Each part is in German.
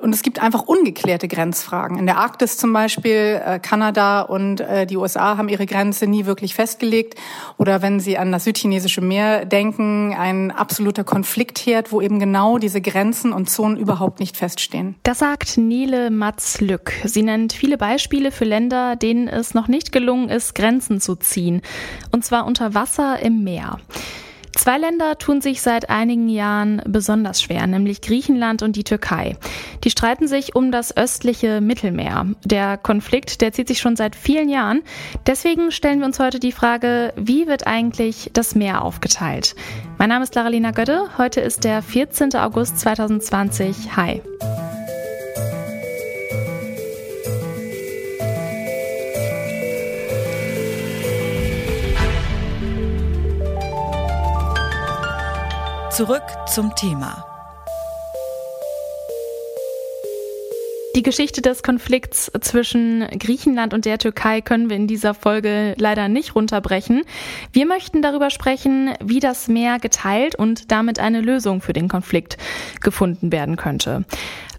Und es gibt einfach ungeklärte Grenzfragen. In der Arktis zum Beispiel, äh, Kanada und äh, die USA haben ihre Grenze nie wirklich festgelegt. Oder wenn Sie an das südchinesische Meer denken, ein absoluter Konfliktherd, wo eben genau diese Grenzen und Zonen überhaupt nicht feststehen. Das sagt Nele Matz-Lück. Sie nennt viele Beispiele für Länder, denen es noch nicht gelungen ist, Grenzen zu ziehen. Und zwar unter Wasser im Meer. Zwei Länder tun sich seit einigen Jahren besonders schwer, nämlich Griechenland und die Türkei. Die streiten sich um das östliche Mittelmeer. Der Konflikt, der zieht sich schon seit vielen Jahren. Deswegen stellen wir uns heute die Frage, wie wird eigentlich das Meer aufgeteilt? Mein Name ist Laralina Götte. Heute ist der 14. August 2020. Hi. Zurück zum Thema. Die Geschichte des Konflikts zwischen Griechenland und der Türkei können wir in dieser Folge leider nicht runterbrechen. Wir möchten darüber sprechen, wie das Meer geteilt und damit eine Lösung für den Konflikt gefunden werden könnte.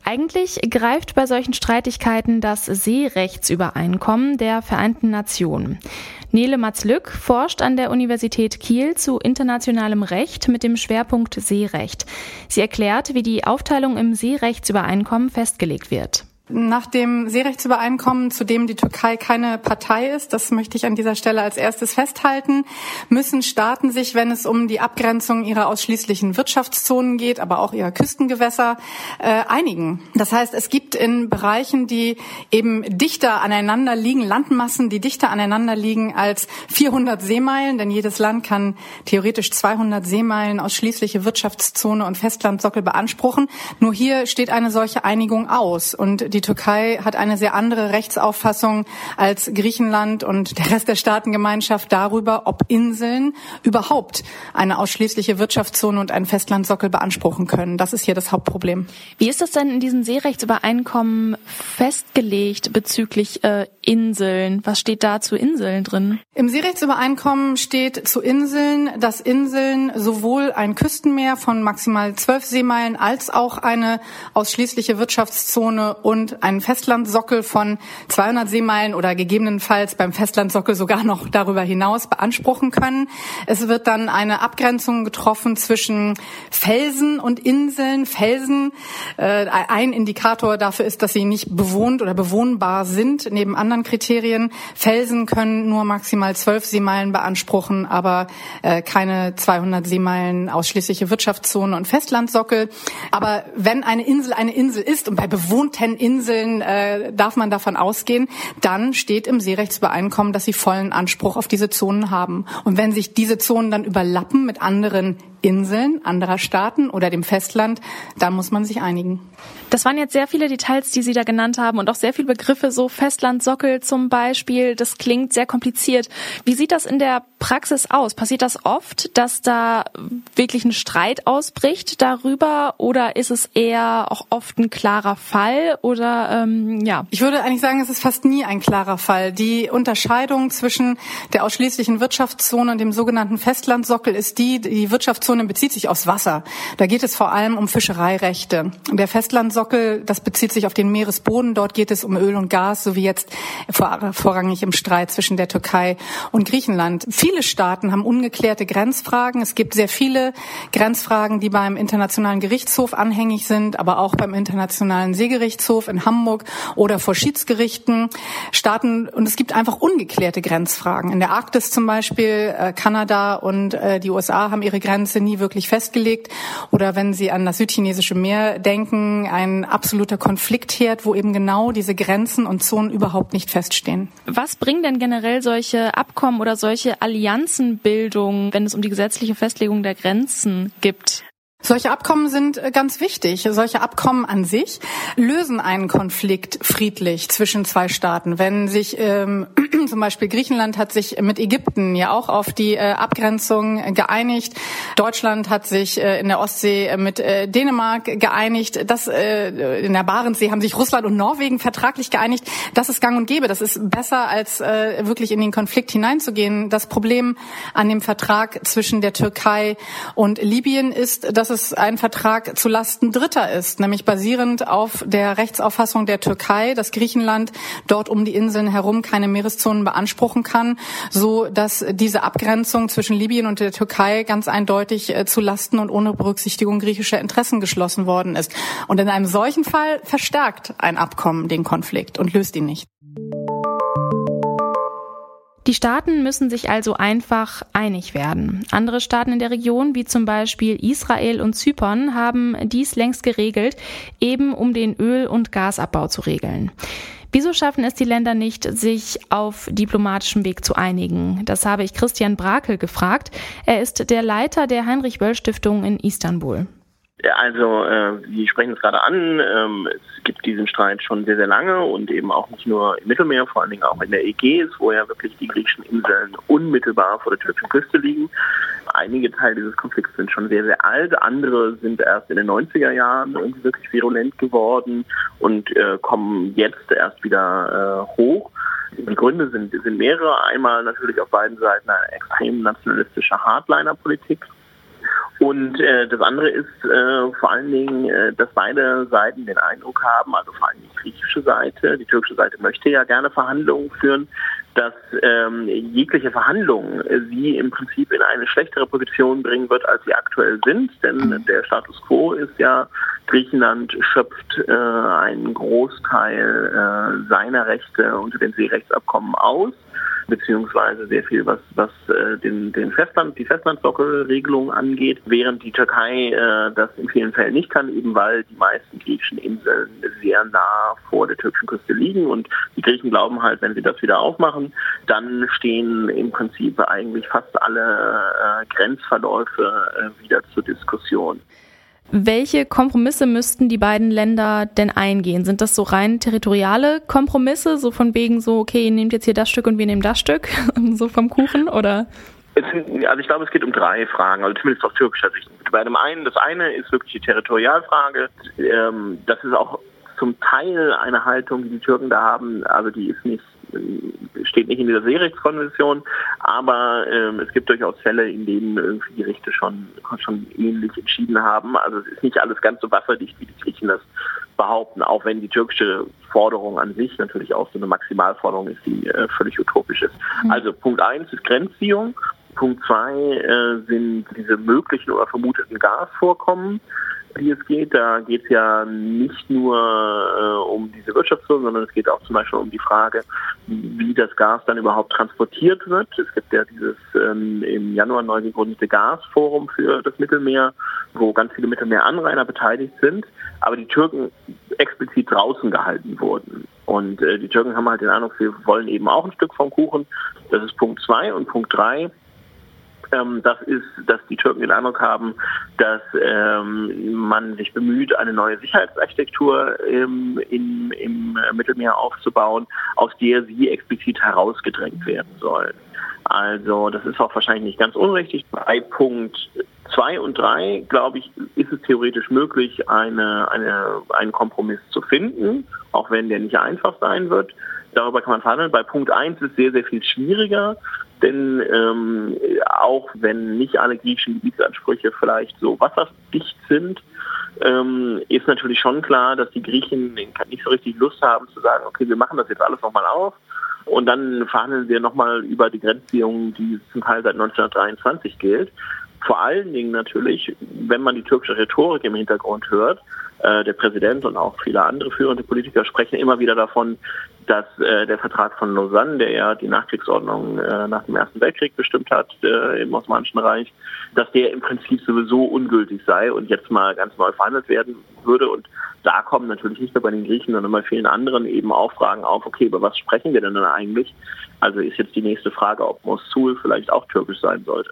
Eigentlich greift bei solchen Streitigkeiten das Seerechtsübereinkommen der Vereinten Nationen. Nele Matz-Lück forscht an der Universität Kiel zu internationalem Recht mit dem Schwerpunkt Seerecht. Sie erklärt, wie die Aufteilung im Seerechtsübereinkommen festgelegt wird. Nach dem Seerechtsübereinkommen, zu dem die Türkei keine Partei ist, das möchte ich an dieser Stelle als erstes festhalten, müssen Staaten sich, wenn es um die Abgrenzung ihrer ausschließlichen Wirtschaftszonen geht, aber auch ihrer Küstengewässer, äh, einigen. Das heißt, es gibt in Bereichen, die eben dichter aneinander liegen, Landmassen, die dichter aneinander liegen als 400 Seemeilen, denn jedes Land kann theoretisch 200 Seemeilen ausschließliche Wirtschaftszone und Festlandsockel beanspruchen. Nur hier steht eine solche Einigung aus und die die Türkei hat eine sehr andere Rechtsauffassung als Griechenland und der Rest der Staatengemeinschaft darüber, ob Inseln überhaupt eine ausschließliche Wirtschaftszone und einen Festlandsockel beanspruchen können. Das ist hier das Hauptproblem. Wie ist das denn in diesen Seerechtsübereinkommen festgelegt bezüglich äh, Inseln? Was steht da zu Inseln drin? Im Seerechtsübereinkommen steht zu Inseln, dass Inseln sowohl ein Küstenmeer von maximal zwölf Seemeilen als auch eine ausschließliche Wirtschaftszone und einen Festlandsockel von 200 Seemeilen oder gegebenenfalls beim Festlandsockel sogar noch darüber hinaus beanspruchen können. Es wird dann eine Abgrenzung getroffen zwischen Felsen und Inseln. Felsen, äh, ein Indikator dafür ist, dass sie nicht bewohnt oder bewohnbar sind, neben anderen Kriterien. Felsen können nur maximal zwölf Seemeilen beanspruchen, aber äh, keine 200 Seemeilen ausschließliche Wirtschaftszone und Festlandsockel. Aber wenn eine Insel eine Insel ist und bei bewohnten Inseln äh, darf man davon ausgehen, dann steht im Seerechtsübereinkommen, dass sie vollen Anspruch auf diese Zonen haben. Und wenn sich diese Zonen dann überlappen mit anderen Inseln anderer Staaten oder dem Festland, dann muss man sich einigen. Das waren jetzt sehr viele Details, die Sie da genannt haben und auch sehr viele Begriffe, so Festlandsockel zum Beispiel. Das klingt sehr kompliziert. Wie sieht das in der Praxis aus? Passiert das oft, dass da wirklich ein Streit ausbricht darüber oder ist es eher auch oft ein klarer Fall oder ähm, ja? Ich würde eigentlich sagen, es ist fast nie ein klarer Fall. Die Unterscheidung zwischen der ausschließlichen Wirtschaftszone und dem sogenannten Festlandsockel ist die, die Wirtschaftszone bezieht sich aufs Wasser. Da geht es vor allem um Fischereirechte. Der Festlandsockel, das bezieht sich auf den Meeresboden. Dort geht es um Öl und Gas, so wie jetzt vor, vorrangig im Streit zwischen der Türkei und Griechenland. Viele Staaten haben ungeklärte Grenzfragen. Es gibt sehr viele Grenzfragen, die beim Internationalen Gerichtshof anhängig sind, aber auch beim Internationalen Seegerichtshof in Hamburg oder vor Schiedsgerichten. Staaten und es gibt einfach ungeklärte Grenzfragen. In der Arktis zum Beispiel, äh, Kanada und äh, die USA haben ihre Grenze nie wirklich festgelegt. Oder wenn Sie an das südchinesische Meer denken, ein absoluter Konfliktherd, wo eben genau diese Grenzen und Zonen überhaupt nicht feststehen. Was bringen denn generell solche Abkommen oder solche Allianzenbildungen, wenn es um die gesetzliche Festlegung der Grenzen gibt? Solche Abkommen sind äh, ganz wichtig. Solche Abkommen an sich lösen einen Konflikt friedlich zwischen zwei Staaten. Wenn sich ähm, zum Beispiel Griechenland hat sich mit Ägypten ja auch auf die äh, Abgrenzung geeinigt. Deutschland hat sich äh, in der Ostsee äh, mit äh, Dänemark geeinigt. Das äh, in der Barentssee haben sich Russland und Norwegen vertraglich geeinigt. Das ist Gang und Gäbe. Das ist besser als äh, wirklich in den Konflikt hineinzugehen. Das Problem an dem Vertrag zwischen der Türkei und Libyen ist, dass es ein Vertrag zu Lasten Dritter ist, nämlich basierend auf der Rechtsauffassung der Türkei, dass Griechenland dort um die Inseln herum keine Meereszonen beanspruchen kann, so dass diese Abgrenzung zwischen Libyen und der Türkei ganz eindeutig äh, zu Lasten und ohne Berücksichtigung griechischer Interessen geschlossen worden ist. Und in einem solchen Fall verstärkt ein Abkommen den Konflikt und löst ihn nicht. Die Staaten müssen sich also einfach einig werden. Andere Staaten in der Region, wie zum Beispiel Israel und Zypern, haben dies längst geregelt, eben um den Öl- und Gasabbau zu regeln. Wieso schaffen es die Länder nicht, sich auf diplomatischem Weg zu einigen? Das habe ich Christian Brakel gefragt. Er ist der Leiter der Heinrich-Böll-Stiftung in Istanbul. Also, äh, Sie sprechen es gerade an, ähm, es gibt diesen Streit schon sehr, sehr lange und eben auch nicht nur im Mittelmeer, vor allen Dingen auch in der Ägäis, wo ja wirklich die griechischen Inseln unmittelbar vor der türkischen Küste liegen. Einige Teile dieses Konflikts sind schon sehr, sehr alt, andere sind erst in den 90er Jahren irgendwie wirklich virulent geworden und äh, kommen jetzt erst wieder äh, hoch. Die Gründe sind, sind mehrere. Einmal natürlich auf beiden Seiten eine extrem nationalistische Hardliner-Politik und äh, das andere ist äh, vor allen Dingen, äh, dass beide Seiten den Eindruck haben, also vor allem die griechische Seite, die türkische Seite möchte ja gerne Verhandlungen führen, dass ähm, jegliche Verhandlungen sie im Prinzip in eine schlechtere Position bringen wird, als sie aktuell sind. Denn mhm. der Status quo ist ja, Griechenland schöpft äh, einen Großteil äh, seiner Rechte unter den Seerechtsabkommen aus beziehungsweise sehr viel, was, was äh, den, den Festland, die Festlandsockelregelung angeht, während die Türkei äh, das in vielen Fällen nicht kann, eben weil die meisten griechischen Inseln sehr nah vor der türkischen Küste liegen und die Griechen glauben halt, wenn sie das wieder aufmachen, dann stehen im Prinzip eigentlich fast alle äh, Grenzverläufe äh, wieder zur Diskussion. Welche Kompromisse müssten die beiden Länder denn eingehen? Sind das so rein territoriale Kompromisse, so von wegen so, okay, ihr nehmt jetzt hier das Stück und wir nehmen das Stück, so vom Kuchen, oder? also ich glaube, es geht um drei Fragen, also zumindest aus türkischer Sicht. Bei dem einen, das eine ist wirklich die Territorialfrage. Ähm, das ist auch zum Teil eine Haltung, die die Türken da haben, also die ist nicht steht nicht in dieser Seerechtskonvention, aber ähm, es gibt durchaus Fälle, in denen irgendwie Gerichte schon, schon ähnlich entschieden haben. Also es ist nicht alles ganz so wasserdicht, wie die Griechen das behaupten, auch wenn die türkische Forderung an sich natürlich auch so eine Maximalforderung ist, die äh, völlig utopisch ist. Mhm. Also Punkt eins ist Grenzziehung. Punkt zwei äh, sind diese möglichen oder vermuteten Gasvorkommen die es geht. Da geht es ja nicht nur äh, um diese Wirtschaftszone, sondern es geht auch zum Beispiel um die Frage, wie das Gas dann überhaupt transportiert wird. Es gibt ja dieses ähm, im Januar neu gegründete Gasforum für das Mittelmeer, wo ganz viele Mittelmeeranrainer beteiligt sind, aber die Türken explizit draußen gehalten wurden. Und äh, die Türken haben halt den Eindruck, sie wollen eben auch ein Stück vom Kuchen. Das ist Punkt zwei und Punkt drei ähm, das ist, dass die Türken den Eindruck haben, dass ähm, man sich bemüht, eine neue Sicherheitsarchitektur ähm, im, im Mittelmeer aufzubauen, aus der sie explizit herausgedrängt werden sollen. Also das ist auch wahrscheinlich nicht ganz unrichtig. Bei Punkt zwei und drei, glaube ich, ist es theoretisch möglich, eine, eine, einen Kompromiss zu finden, auch wenn der nicht einfach sein wird. Darüber kann man verhandeln. Bei Punkt eins ist sehr, sehr viel schwieriger, denn ähm, auch wenn nicht alle griechischen Gebietsansprüche vielleicht so wasserdicht sind, ähm, ist natürlich schon klar, dass die Griechen nicht so richtig Lust haben zu sagen, okay, wir machen das jetzt alles nochmal auf und dann verhandeln wir nochmal über die Grenzziehung, die zum Teil seit 1923 gilt. Vor allen Dingen natürlich, wenn man die türkische Rhetorik im Hintergrund hört, Äh, der Präsident und auch viele andere führende Politiker sprechen immer wieder davon, dass äh, der Vertrag von Lausanne, der ja die Nachkriegsordnung äh, nach dem Ersten Weltkrieg bestimmt hat äh, im Osmanischen Reich, dass der im Prinzip sowieso ungültig sei und jetzt mal ganz neu verhandelt werden würde. Und da kommen natürlich nicht nur bei den Griechen, sondern bei vielen anderen eben auch Fragen auf, okay, über was sprechen wir denn dann eigentlich? Also ist jetzt die nächste Frage, ob Mosul vielleicht auch türkisch sein sollte.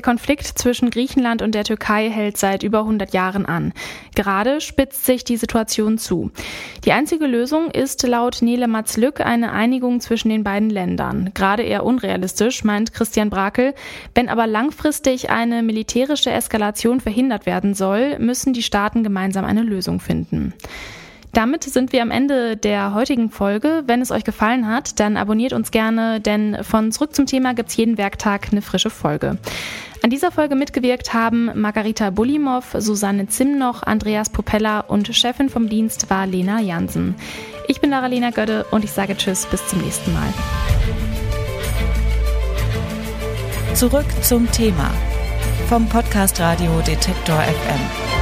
Der Konflikt zwischen Griechenland und der Türkei hält seit über 100 Jahren an. Gerade spitzt sich die Situation zu. Die einzige Lösung ist laut Nele Matzlück eine Einigung zwischen den beiden Ländern. Gerade eher unrealistisch, meint Christian Brakel. Wenn aber langfristig eine militärische Eskalation verhindert werden soll, müssen die Staaten gemeinsam eine Lösung finden. Damit sind wir am Ende der heutigen Folge. Wenn es euch gefallen hat, dann abonniert uns gerne, denn von Zurück zum Thema gibt's jeden Werktag eine frische Folge. An dieser Folge mitgewirkt haben Margarita Bulimov, Susanne Zimnoch, Andreas Popella und Chefin vom Dienst war Lena Jansen. Ich bin Lara-Lena Gödde und ich sage Tschüss, bis zum nächsten Mal. Zurück zum Thema vom Podcast Radio Detektor FM.